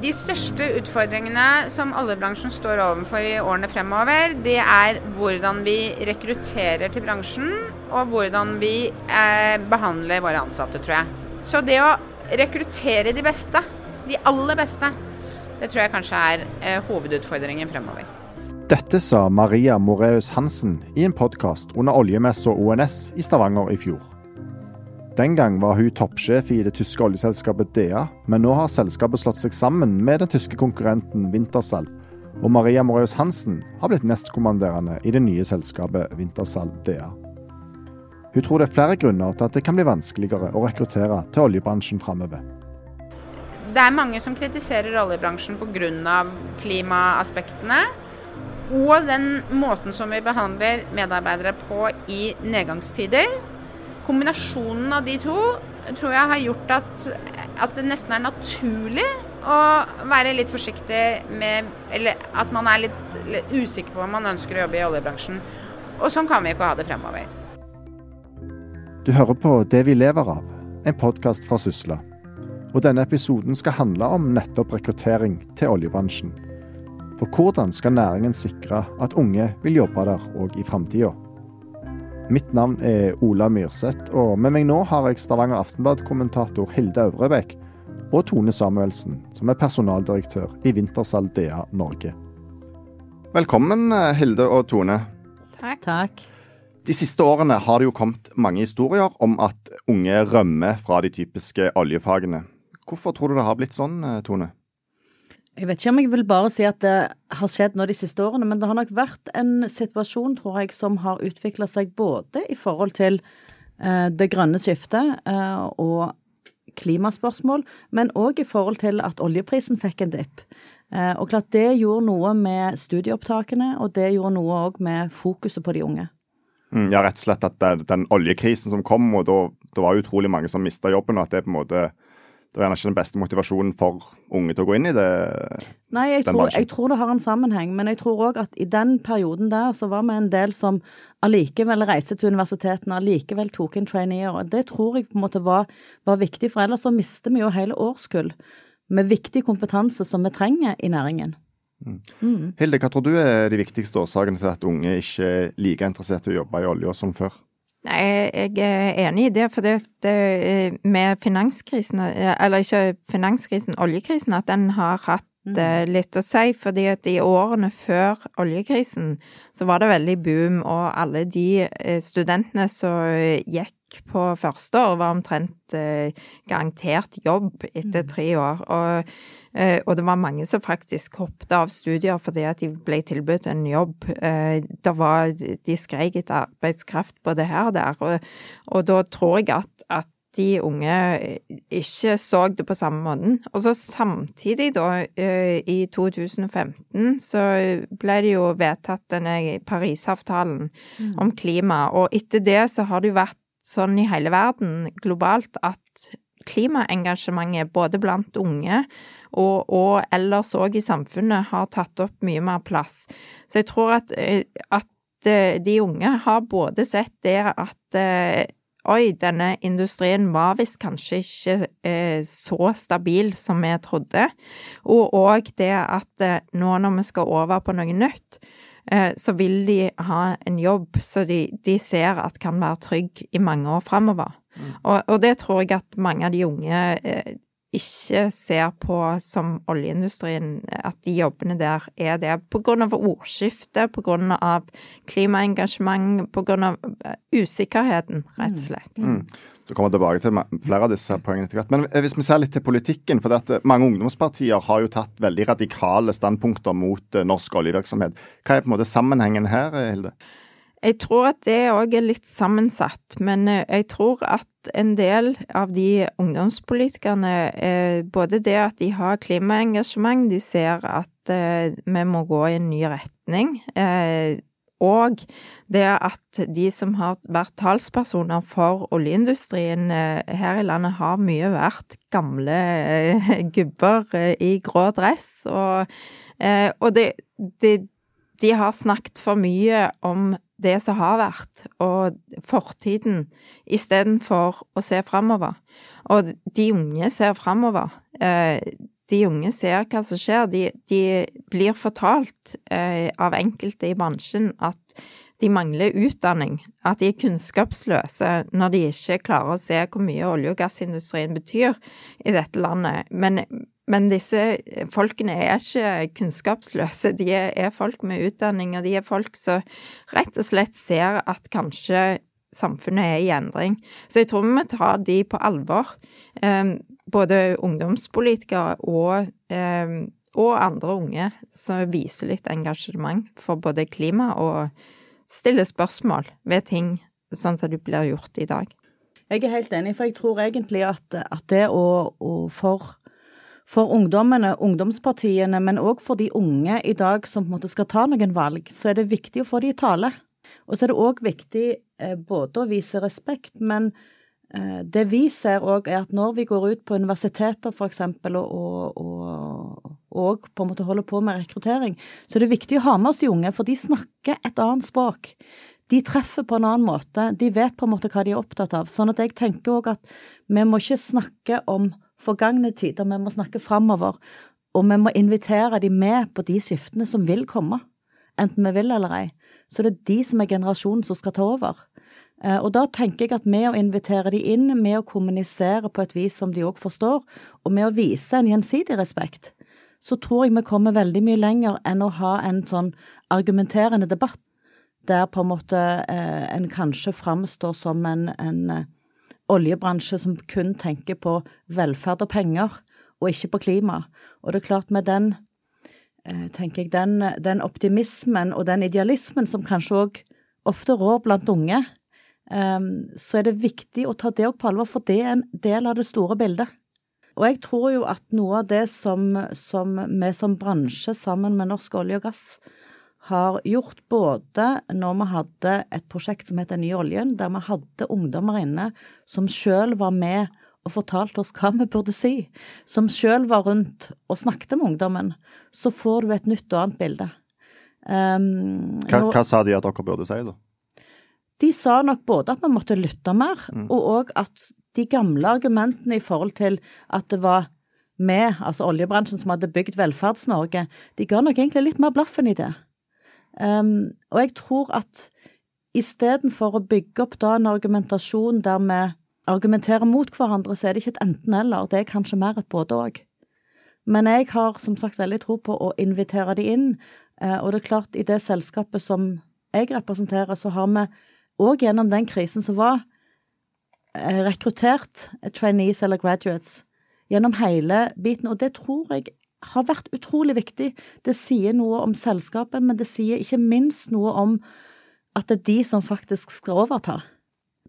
De største utfordringene som oljebransjen står overfor i årene fremover, det er hvordan vi rekrutterer til bransjen, og hvordan vi eh, behandler våre ansatte, tror jeg. Så det å rekruttere de beste, de aller beste, det tror jeg kanskje er eh, hovedutfordringen fremover. Dette sa Maria Moreus Hansen i en podkast under oljemessa ONS i Stavanger i fjor. Den gang var hun toppsjef i det tyske oljeselskapet DEA, men nå har selskapet slått seg sammen med den tyske konkurrenten Wintersal, og Maria Moreus Hansen har blitt nestkommanderende i det nye selskapet Wintersal DEA. Hun tror det er flere grunner til at det kan bli vanskeligere å rekruttere til oljebransjen framover. Det er mange som kritiserer oljebransjen pga. klimaaspektene. Og den måten som vi behandler medarbeidere på i nedgangstider. Kombinasjonen av de to tror jeg har gjort at, at det nesten er naturlig å være litt forsiktig med Eller at man er litt, litt usikker på om man ønsker å jobbe i oljebransjen. Og sånn kan vi ikke ha det fremover. Du hører på Det vi lever av, en podkast fra Sysla. Og denne episoden skal handle om nettopp rekruttering til oljebransjen. For hvordan skal næringen sikre at unge vil jobbe der òg i framtida? Mitt navn er Ola Myrseth, og med meg nå har jeg Stavanger Aftenblad-kommentator Hilde Øvrebekk og Tone Samuelsen, som er personaldirektør i Wintersal DA Norge. Velkommen, Hilde og Tone. Takk. Takk. De siste årene har det jo kommet mange historier om at unge rømmer fra de typiske oljefagene. Hvorfor tror du det har blitt sånn, eh, Tone? Jeg vet ikke om jeg vil bare si at det har skjedd nå de siste årene, men det har nok vært en situasjon, tror jeg, som har utvikla seg både i forhold til eh, det grønne skiftet eh, og klimaspørsmål, men òg i forhold til at oljeprisen fikk en dipp. Eh, og klart det gjorde noe med studieopptakene, og det gjorde noe òg med fokuset på de unge. Mm, ja, rett og slett at den oljekrisen som kom, og da, det var utrolig mange som mista jobben, og at det på en måte det var gjerne ikke den beste motivasjonen for unge til å gå inn i det? Nei, jeg, tror, jeg tror, det har en sammenheng, men jeg tror òg at i den perioden der så var vi en del som allikevel reiste til universitetene, allikevel tok inn traineer. og Det tror jeg på en måte var, var viktig, for ellers så mister vi jo hele årskull med viktig kompetanse som vi trenger i næringen. Mm. Hilde, hva tror du er de viktigste årsakene til at unge ikke er like interessert i å jobbe i olja som før? Nei, jeg er enig i det, for det, det med finanskrisen, eller ikke finanskrisen, oljekrisen, at den har hatt mm. Eh, litt å si. fordi at i årene før oljekrisen så var det veldig boom, og alle de eh, studentene som gikk på første år, var omtrent eh, garantert jobb etter mm. tre år. og Eh, og det var mange som faktisk hoppet av studier fordi at de ble tilbudt en jobb. Eh, det var, de skrek etter arbeidskraft både her og der, og, og da tror jeg at, at de unge ikke så det på samme måten. Og så samtidig, da, i 2015, så ble det jo vedtatt denne Parisavtalen mm. om klima, og etter det så har det jo vært sånn i hele verden globalt at klimaengasjementet både blant unge og, og ellers òg i samfunnet har tatt opp mye mer plass. Så jeg tror at, eh, at eh, de unge har både sett det at eh, Oi, denne industrien var visst kanskje ikke så stabil som vi trodde. Og òg det at nå når vi skal over på noe nytt, så vil de ha en jobb så de, de ser at kan være trygg i mange år framover. Mm. Og, og, det tror jeg at mange av de unge eh, ikke ser på som oljeindustrien, at de jobbene der er det. På grunn av ordskifte, på grunn av klimaengasjement, på grunn av eh, usikkerheten, rett og slett. Mm. Så kommer tilbake til flere av disse poengene etter hvert. Men eh, hvis vi ser litt til politikken, for dette, mange ungdomspartier har jo tatt veldig radikale standpunkter mot norsk oljevirksomhet. Hva er på en måte sammenhengen her, Hilde? Jeg tror at det òg er litt sammensatt, men eh, jeg tror at en del av de ungdomspolitikerne, eh, både det at de har klimaengasjement, de ser at eh, vi må gå i en ny retning, og det at de som har vært talspersoner for oljeindustrien her i landet, har mye vært gamle gubber i grå dress, og, og det, det de har snakket for mye om det som har vært, og fortiden, istedenfor å se framover. Og de unge ser framover. De unge ser hva som skjer. De, de blir fortalt eh, av enkelte i bransjen at de mangler utdanning, at de er kunnskapsløse når de ikke klarer å se hvor mye olje- og gassindustrien betyr i dette landet. Men, men disse folkene er ikke kunnskapsløse, de er, folk med utdanning, og de er folk som rett og slett ser at kanskje samfunnet er i endring. Så jeg tror vi må ta de på alvor. Både ungdomspolitikere og, eh, og andre unge som viser litt engasjement for både klima og stiller spørsmål ved ting sånn som det blir gjort i dag. Jeg er helt enig, for jeg tror egentlig at, at det å, å for, for ungdommene, ungdomspartiene, men òg for de unge i dag som på en måte skal ta noen valg, så er det viktig å få de i tale. Og så er det òg viktig eh, både å vise respekt, men det vi ser òg er at når vi går ut på universiteter f.eks. og, og og på en måte holder på med rekruttering, så er det viktig å ha med oss de unge, for de snakker et annet språk. De treffer på en annen måte, de vet på en måte hva de er opptatt av. Sånn at jeg tenker òg at vi må ikke snakke om forgangne tider, vi må snakke framover. Og vi må invitere de med på de skiftene som vil komme, enten vi vil eller ei. Så det er de som er generasjonen som skal ta over. Eh, og da tenker jeg at med å invitere de inn, med å kommunisere på et vis som de òg forstår, og med å vise en gjensidig respekt, så tror jeg vi kommer veldig mye lenger enn å ha en sånn argumenterende debatt, der på en måte eh, en kanskje framstår som en, en eh, oljebransje som kun tenker på velferd og penger, og ikke på klima. Og det er klart, med den eh, tenker jeg, den, den, optimismen og den idealismen som kanskje òg ofte rår blant unge, så er det viktig å ta det òg på alvor, for det er en del av det store bildet. Og jeg tror jo at noe av det som, som vi som bransje sammen med Norsk olje og gass har gjort, både når vi hadde et prosjekt som het Den nye oljen, der vi hadde ungdommer inne som sjøl var med og fortalte oss hva vi burde si, som sjøl var rundt og snakket med ungdommen, så får du et nytt og annet bilde. Um, hva, hva, sa de at dere burde si, da? De sa nok både at vi måtte lytte mer, mm. og òg at de gamle argumentene i forhold til at det var vi, altså oljebransjen, som hadde bygd Velferds-Norge, de ga nok egentlig litt mer blaffen i det. Um, og jeg tror at istedenfor å bygge opp da en argumentasjon der vi argumenterer mot hverandre, så er det ikke et enten-eller, det er kanskje mer et både-og. Men jeg har som sagt veldig tro på å invitere de inn, uh, og det er klart, i det selskapet som jeg representerer, så har vi òg gjennom den krisen som var, Eh, rekruttert trainees eller graduates gjennom hele biten, og det tror jeg har vært utrolig viktig. Det sier noe om selskapet, men det sier ikke minst noe om at det er de som faktisk skal overta.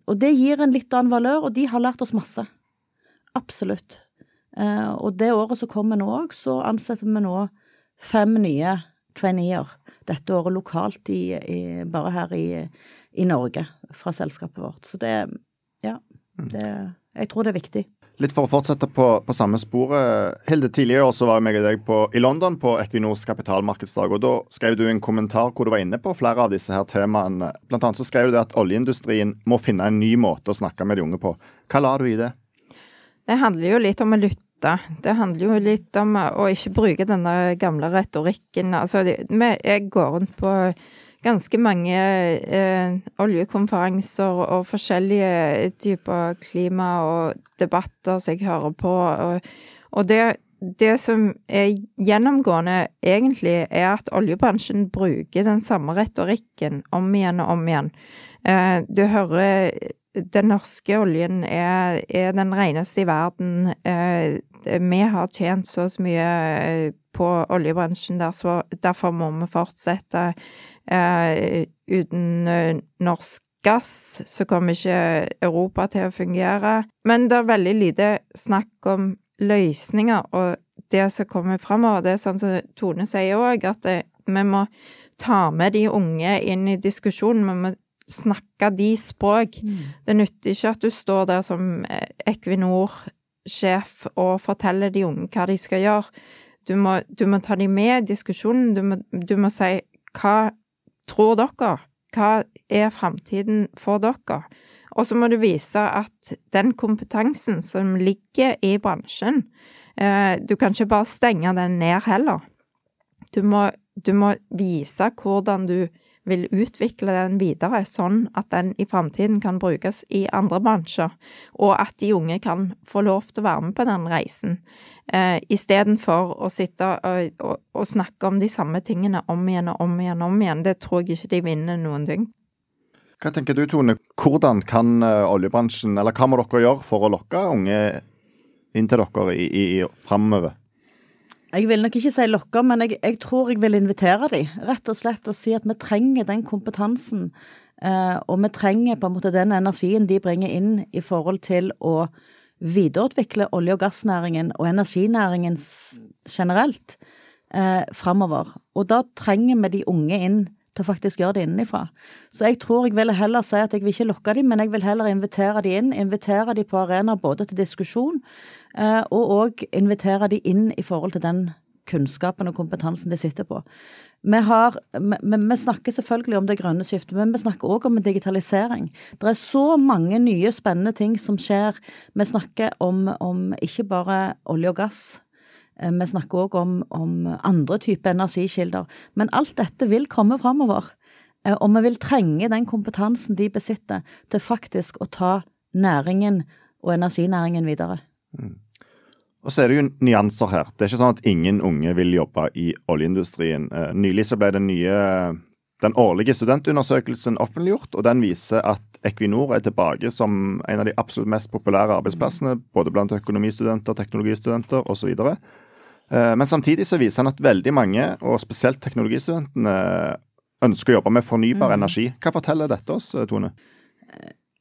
Og det gir en litt annen valør, og de har lært oss masse. Absolutt. Eh, og det året som kommer nå òg, så ansetter vi nå fem nye traineer dette året lokalt i, i, bare her i, i Norge fra selskapet vårt. Så det, ja. Det, jeg tror det er viktig. Litt for å fortsette på, på samme sporet. Hilde, tidligere år så var jeg og deg på, i London på Equinors kapitalmarkedsdag. og Da skrev du en kommentar hvor du var inne på flere av disse her temaene. Blant annet så skrev du at oljeindustrien må finne en ny måte å snakke med de unge på. Hva la du i det? Det handler jo litt om å lytte. Det handler jo litt om å ikke bruke denne gamle retorikken. Altså, jeg går rundt på ganske mange eh, oljekonferanser og forskjellige typer klima og debatter som jeg hører på. Og, og det, det, som er gjennomgående egentlig, er at oljebransjen bruker den samme retorikken om igjen og om igjen. Eh, du hører den norske oljen er, er den reneste i verden. Eh, vi har tjent så mye eh, på oljebransjen, derfor, derfor må vi fortsette. Eh, uten norsk gass så kommer ikke Europa til å fungere. Men det er veldig lite snakk om løsninger og det som kommer framover. Det er sånn som Tone sier òg, at det, vi må ta med de unge inn i diskusjonen. Vi må snakke de språk. Mm. Det nytter ikke at du står der som Equinor-sjef og forteller de unge hva de skal gjøre. Du må, du må ta dem med i diskusjonen. Du må, du må si hva tror dere? Hva er framtiden for dere? Og så må du vise at den kompetansen som ligger i bransjen, Eh, du kan ikke bare stenge den ned heller. Du må, du må vise hvordan du vil utvikle den videre, sånn at den i framtiden kan brukes i andre bransjer, og at de unge kan få lov til å være med på den reisen, eh, istedenfor å sitte og, og, og, snakke om de samme tingene om igjen og om igjen og om igjen. Det tror jeg ikke de vinner noen ting. Hva tenker du Tone, hvordan kan eh, oljebransjen, eller hva må dere gjøre for å lokke unge inn til dere i, i, i framover? Jeg vil nok ikke si lokke, men jeg, jeg, tror jeg vil invitere dem. Rett og slett og si at vi trenger den kompetansen. Eh, og vi trenger på en måte den energien de bringer inn i forhold til å videreutvikle olje- og gassnæringen og energinæringen generelt eh, framover. Og da trenger vi de unge inn til å faktisk gjøre det innenfra. Så jeg tror jeg ville heller si at jeg vil ikke lokke dem, men jeg vil heller invitere dem inn. Invitere dem på arenaer både til diskusjon, Eh, og òg invitere dem inn i forhold til den kunnskapen og kompetansen de sitter på. Vi, har, vi, vi, snakker selvfølgelig om det grønne skiftet, men vi snakker òg om digitalisering. Det er så mange nye, spennende ting som skjer. Vi snakker om, om ikke bare olje og gass. Eh, vi snakker òg om, om, andre typer energikilder. Men alt dette vil komme framover. Eh, og vi vil trenge den kompetansen de besitter, til faktisk å ta næringen og energinæringen videre. Mm. Og så er det jo nyanser her. Det er ikke sånn at ingen unge vil jobbe i oljeindustrien. Eh, nylig så ble den nye den årlige studentundersøkelsen offentliggjort, og den viser at Equinor er tilbake som en av de absolutt mest populære arbeidsplassene, både blant økonomistudenter, teknologistudenter osv. Eh, men samtidig så viser han at veldig mange, og spesielt teknologistudentene, ønsker å jobbe med fornybar mm. energi. Hva forteller dette oss, Tone?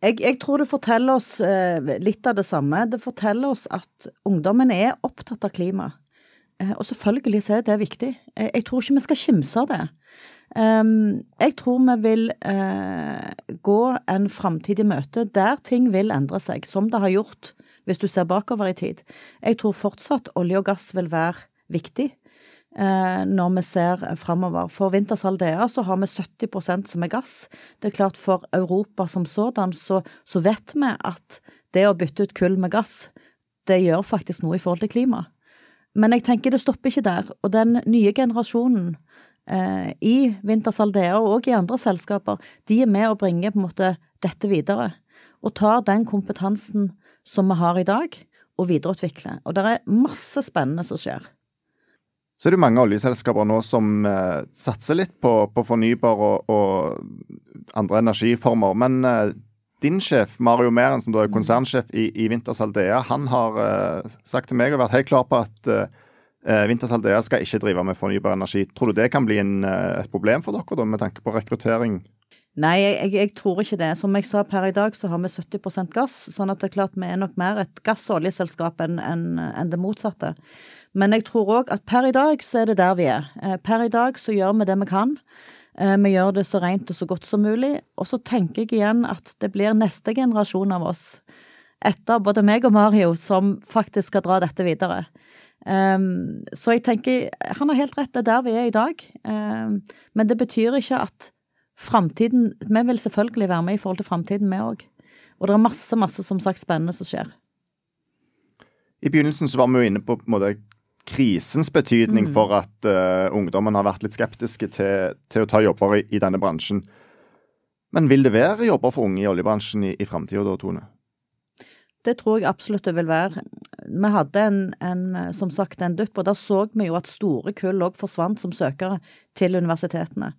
Jeg, jeg, tror det forteller oss eh, litt av det samme. Det forteller oss at ungdommen er opptatt av klima. Eh, og selvfølgelig så er det viktig. Eh, jeg tror ikke vi skal kimse av det. Um, jeg tror vi vil eh, gå en framtid i møte der ting vil endre seg, som det har gjort hvis du ser bakover i tid. Jeg tror fortsatt olje og gass vil være viktig eh, når vi ser framover. For Winters Aldea så har vi 70% som er gass. Det er klart for Europa som sådan så, så, vet vi at det å bytte ut kull med gass, det gjør faktisk noe i forhold til klima. Men jeg tenker det stopper ikke der. Og den nye generasjonen eh, i Winters Aldea og i andre selskaper, de er med å bringe på en måte dette videre. Og tar den kompetansen som vi har i dag, og videreutvikle. Og det er masse spennende som skjer. Så er det mange oljeselskaper nå som eh, satser litt på, på fornybar og, og, andre energiformer. Men eh, din sjef, Mario Meren, som da er mm. konsernsjef i, i Winters Aldea, han har eh, sagt til meg og vært helt klar på at eh, Winters Aldea skal ikke drive med fornybar energi. Tror du det kan bli en, eh, et problem for dere, da, med tanke på rekruttering? Nei, jeg, jeg, tror ikke det. Som jeg sa per i dag, så har vi 70% gass. Sånn at det er klart vi er nok mer et gass- og oljeselskap enn en, en det motsatte. Men jeg tror òg at per i dag så er det der vi er. Eh, per i dag så gjør vi det vi kan. Eh, vi gjør det så rent og så godt som mulig. Og så tenker jeg igjen at det blir neste generasjon av oss, etter både meg og Mario, som faktisk skal dra dette videre. Um, så jeg tenker han har helt rett, det er der vi er i dag. Um, men det betyr ikke at framtiden Vi vil selvfølgelig være med i forhold til framtiden, vi òg. Og det er masse, masse som sagt spennende som skjer. I begynnelsen så var vi jo inne på, på en måte, krisens betydning mm. for at uh, ungdommen har vært litt skeptiske til, til å ta jobber i, i, denne bransjen. Men vil det være jobber for unge i oljebransjen i, i framtida da, Tone? Det tror jeg absolutt det vil være. Vi hadde en, en som sagt en dupp, og da så vi jo at store kull òg forsvant som søkere til universitetene.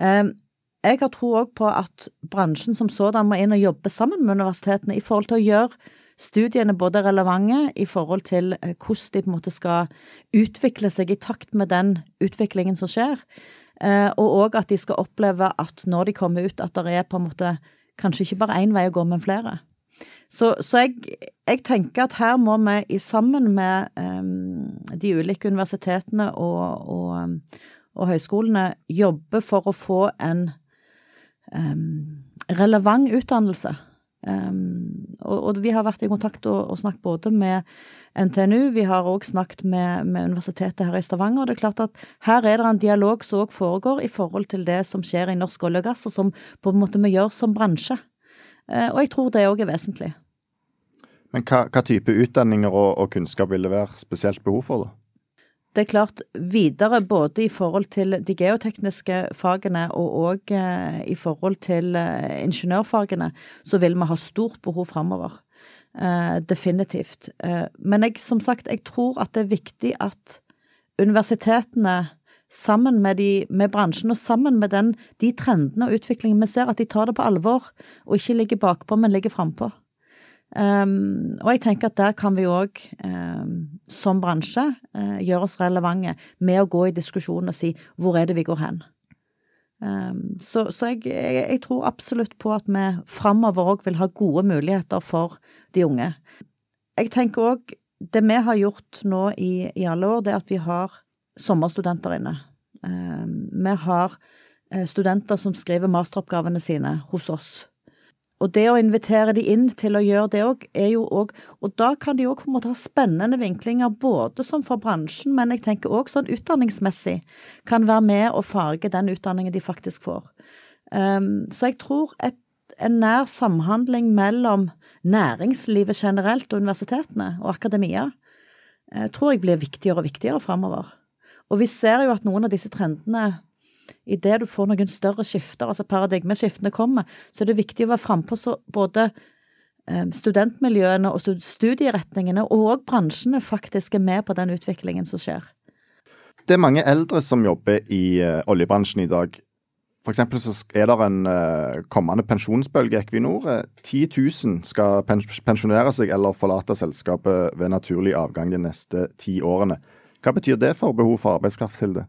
Um, jeg har tro òg på at bransjen som sådan må inn og jobbe sammen med universitetene i forhold til å gjøre studiene både relevante i forhold til eh, hvordan de på en måte skal utvikle seg i takt med den utviklingen som skjer, eh, og òg at de skal oppleve at når de kommer ut, at det er på en måte kanskje ikke bare én vei å gå, men flere. Så, så jeg, jeg, tenker at her må vi sammen med um, de ulike universitetene og, og, og, høyskolene jobbe for å få en um, relevant utdannelse. Um, og, og, vi har vært i kontakt og, og snakket både med NTNU, vi har òg snakket med, med, Universitetet her i Stavanger. og det er klart at Her er det en dialog som òg foregår i forhold til det som skjer i norsk olje og gass, og som på en måte vi gjør som bransje. Uh, og jeg tror det òg er vesentlig. Men hva, hva type utdanninger og, og, kunnskap vil det være spesielt behov for, da? Det er klart, videre både i forhold til de geotekniske fagene og òg eh, i forhold til eh, ingeniørfagene, så vil vi ha stort behov framover. Eh, definitivt. Men jeg, som sagt, jeg tror at det er viktig at universitetene sammen med, de, med, bransjen og sammen med den, de trendene og utviklingen vi ser, at de tar det på alvor og ikke ligger bakpå, men ligger frampå. Um, og jeg tenker at der kan vi òg, um, som bransje, uh, gjøre oss relevante med å gå i diskusjon og si hvor er det vi går hen. Um, så, så jeg, jeg, jeg, tror absolutt på at vi framover òg vil ha gode muligheter for de unge. Jeg tenker òg det vi har gjort nå i, i alle år, det er at vi har sommerstudenter inne. Vi har eh, studenter som skriver masteroppgavene sine hos oss. Og det å invitere de inn til å gjøre det òg, er jo òg Og da kan de òg på en måte ha spennende vinklinger, både som for bransjen, men jeg tenker òg sånn utdanningsmessig, kan være med og farge den utdanningen de faktisk får. Um, så jeg tror et, en nær samhandling mellom næringslivet generelt og universitetene og akademia uh, tror jeg blir viktigere og viktigere framover. Og vi ser jo at noen av disse trendene idet du får noen større skifter, altså paradigmeskiftene kommer, så er det viktig å være frampå så både eh, studentmiljøene og studieretningene og bransjene faktisk er med på den utviklingen som skjer. Det er mange eldre som jobber i uh, oljebransjen i dag. F.eks. så er det en uh, kommende pensjonsbølge i Equinor. 10 000 skal pensjonere seg eller forlate selskapet ved naturlig avgang de neste ti årene. Hva betyr det for behov for arbeidskraft, Hilde?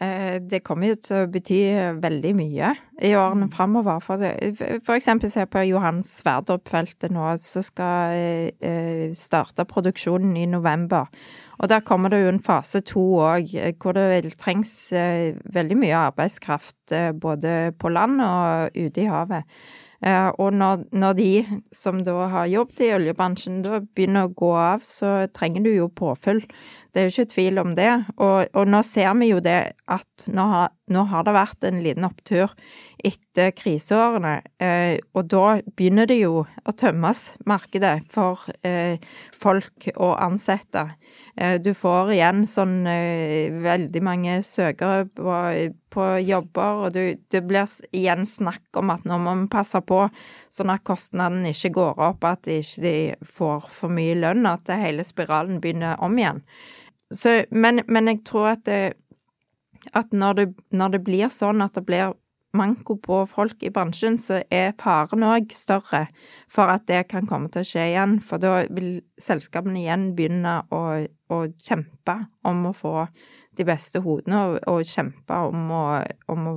Eh, det kommer jo til å bety veldig mye i årene mm. framover. For, eksempel se på Johan Sverdrup-feltet nå, som skal eh, starte produksjonen i november. Og der kommer det jo en fase to òg, hvor det trengs eh, veldig mye arbeidskraft både på land og ute i havet. Og når, når, de som da har jobbet i oljebransjen da begynner å gå av, så trenger du jo påfyll. Det er jo ikke tvil om det. Og, og nå ser vi jo det at nå har, nå har, det vært en liten opptur etter kriseårene, Eh, og da begynner det jo å tømmes, markedet, for eh, folk å ansette. du får igjen sånn veldig mange søkere på på jobber, og du, det blir igjen snakk om at nå må vi passe på sånn at kostnadene ikke går opp, at de ikke får for mye lønn, at hele spiralen begynner om igjen. Så, men, men, jeg tror at, det, at når, det, når det blir sånn at det blir manko på folk i bransjen, så er faren òg større for at det kan komme til å skje igjen. For da vil selskapene igjen begynne å, å kjempe om å få de beste hodene og, og kjempe om å, om å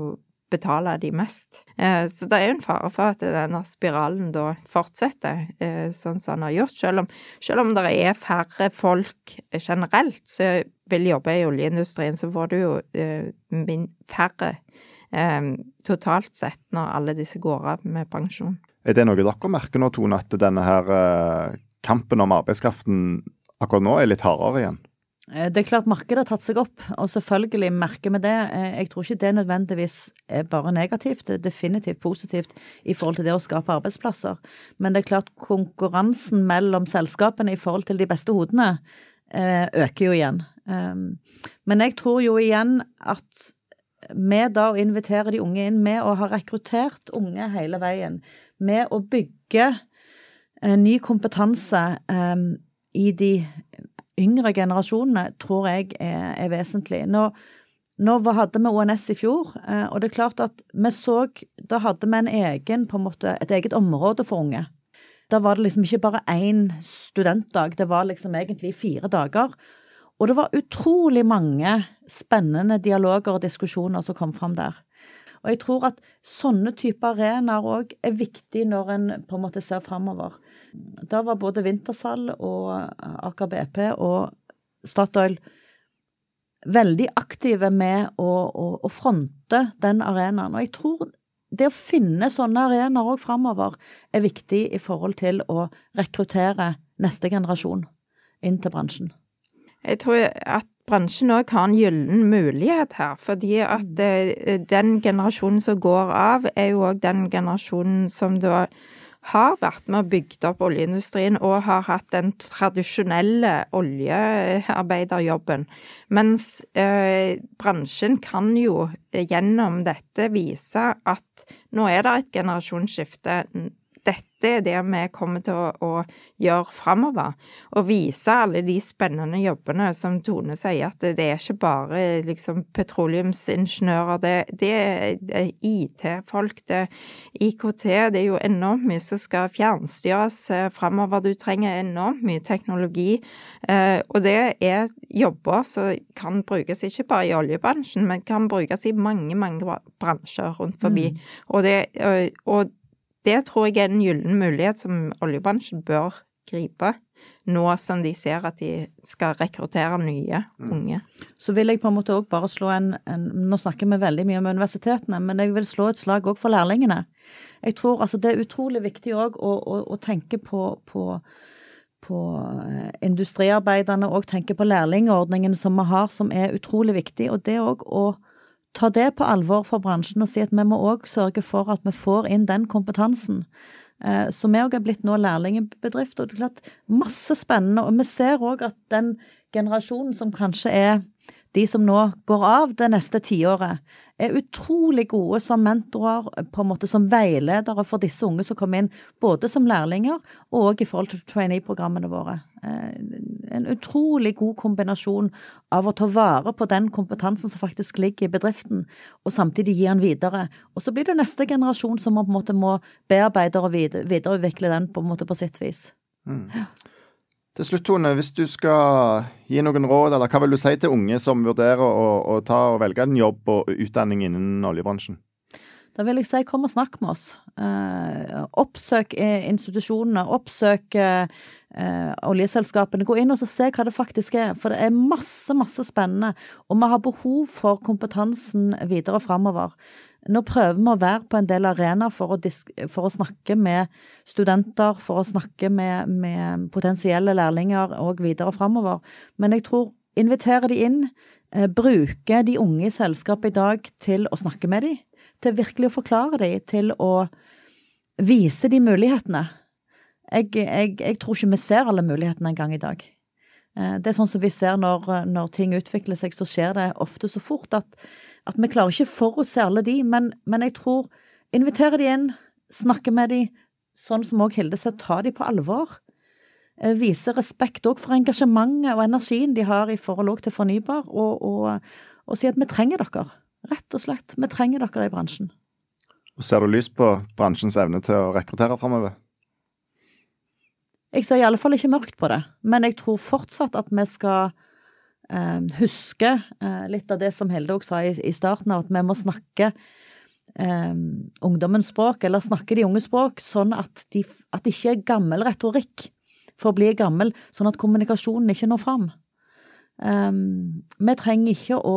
betale de mest. Eh, så det er en fare for at denne spiralen da fortsetter eh, sånn som den har gjort. Selv om, selv om det er færre folk generelt som vil jobbe i oljeindustrien, så får du jo eh, færre totalt sett når alle disse går av med pensjon. Er det noe dere merker nå, Tone, at denne her kampen om arbeidskraften akkurat nå er litt hardere igjen? Eh, det er klart markedet har tatt seg opp, og selvfølgelig merker vi det. Eh, jeg tror ikke det nødvendigvis er bare negativt, det er definitivt positivt i forhold til det å skape arbeidsplasser. Men det er klart konkurransen mellom selskapene i forhold til de beste hodene eh, øker jo igjen. Men jeg tror jo igjen at med da å invitere de unge inn, med å ha rekruttert unge hele veien, med å bygge ny kompetanse i de yngre generasjonene tror jeg er, er vesentlig. Nå, nå, hadde vi ONS i fjor, eh, og det er klart at vi så Da hadde vi en egen, på en måte, et eget område for unge. Da var det liksom ikke bare én studentdag, det var liksom egentlig fire dager. Og det var utrolig mange spennende dialoger og diskusjoner som kom fram der. Og jeg tror at sånne typer arenaer òg er viktig når en på en måte ser framover. Da var både Wintersal og Aker BP og Statoil veldig aktive med å, å, å fronte den arenaen. Og jeg tror det å finne sånne arenaer òg framover er viktig i forhold til å rekruttere neste generasjon inn til bransjen. Jeg tror at bransjen òg har en gyllen mulighet her. Fordi at mm. eh, den generasjonen som går av, er jo òg den generasjonen som da har vært med og bygd opp oljeindustrien og har hatt den tradisjonelle oljearbeiderjobben. Mens eh, bransjen kan jo gjennom dette vise at nå er det et generasjonsskifte dette er det vi kommer til å, å gjøre framover. Og vise alle de spennende jobbene som Tone sier, at det, det er ikke bare liksom petroleumsingeniører, det, det er IT-folk, det er IKT, det er jo enormt mye som skal fjernstyres eh, framover. Du trenger enormt mye teknologi. Eh, og det er jobber som kan brukes ikke bare i oljebransjen, men kan brukes i mange, mange bransjer rundt forbi. Mm. Og, det, og det tror jeg er en gyllen mulighet som oljebransjen bør gripe, nå som de ser at de skal rekruttere nye mm. unge. Så vil jeg på en måte òg bare slå en, en, Nå snakker vi veldig mye om universitetene, men jeg vil slå et slag òg for lærlingene. Jeg tror altså det er utrolig viktig òg å, å, å, tenke på, på, på eh, industriarbeiderne og tenke på lærlingordningen som vi har, som er utrolig viktig. Og det òg å ta det på alvor for bransjen og si at vi må òg sørge for at vi får inn den kompetansen. Eh, så vi òg er blitt nå lærlingbedrift, og det er klart masse spennende. Og vi ser òg at den generasjonen som kanskje er de som nå går av det neste tiåret, er utrolig gode som mentorer, på en måte som veiledere for disse unge som kommer inn, både som lærlinger og i forhold til trainee-programmene våre. Eh, en utrolig god kombinasjon av å ta vare på den kompetansen som faktisk ligger i bedriften, og samtidig gi den videre. Og så blir det neste generasjon som på en måte må bearbeide og videreutvikle den på en måte på sitt vis. Mm. Til slutt, Tone, hvis du skal gi noen råd, eller hva vil du si til unge som vurderer å, å ta og velge en jobb og utdanning innen oljebransjen? Da vil jeg si kom og snakk med oss. Eh, oppsøk institusjonene, oppsøk eh, oljeselskapene. Gå inn og se hva det faktisk er, for det er masse, masse spennende. Og vi har behov for kompetansen videre framover. Nå prøver vi å være på en del arenaer for, for, å snakke med studenter, for å snakke med, med potensielle lærlinger og videre framover. Men jeg tror invitere de inn, eh, bruke de unge i selskapet i dag til å snakke med dem, til virkelig å forklare dem, til å vise de mulighetene. Jeg, jeg, jeg tror ikke vi ser alle mulighetene engang i dag. Eh, det er sånn som vi ser når, når ting utvikler seg, så skjer det ofte så fort at at vi klarer ikke forutse alle de, men, men jeg tror Invitere de inn, snakke med de, sånn som òg Hilde sier, ta de på alvor. Eh, vise respekt òg for engasjementet og energien de har i forhold til fornybar, og, og, og si at vi trenger dere. Rett og slett. Vi trenger dere i bransjen. Og Ser du lys på bransjens evne til å rekruttere framover? Jeg ser i alle fall ikke mørkt på det, men jeg tror fortsatt at vi skal huske eh, litt av det som Helde òg sa i, starten, at vi må snakke eh, ungdommens språk, eller snakke de unge språk, sånn at, de, at det ikke er gammel retorikk for å bli gammel, sånn at kommunikasjonen ikke når fram. Um, vi trenger ikke å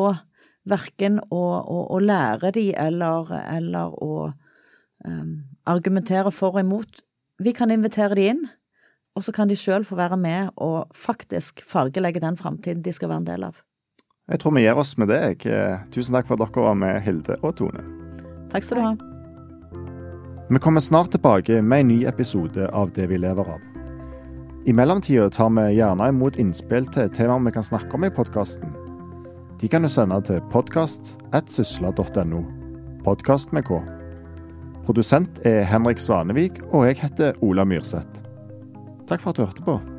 verken å, å, å lære de eller, eller å um, argumentere for og imot. Vi kan invitere de inn, og så kan de sjøl få være med og faktisk fargelegge den framtiden de skal være en del av. Jeg tror vi gir oss med det. Jeg. Tusen takk for at dere var med, Hilde og Tone. Takk skal du ha. Vi kommer snart tilbake med en ny episode av Det vi lever av. I mellomtida tar vi gjerne imot innspill til temaer vi kan snakke om i podkasten. De kan du sende til podkast.sysla.no. Podkast med K. Produsent er Henrik Svanevik, og jeg heter Ola Myrseth. Takk for at du hørte på.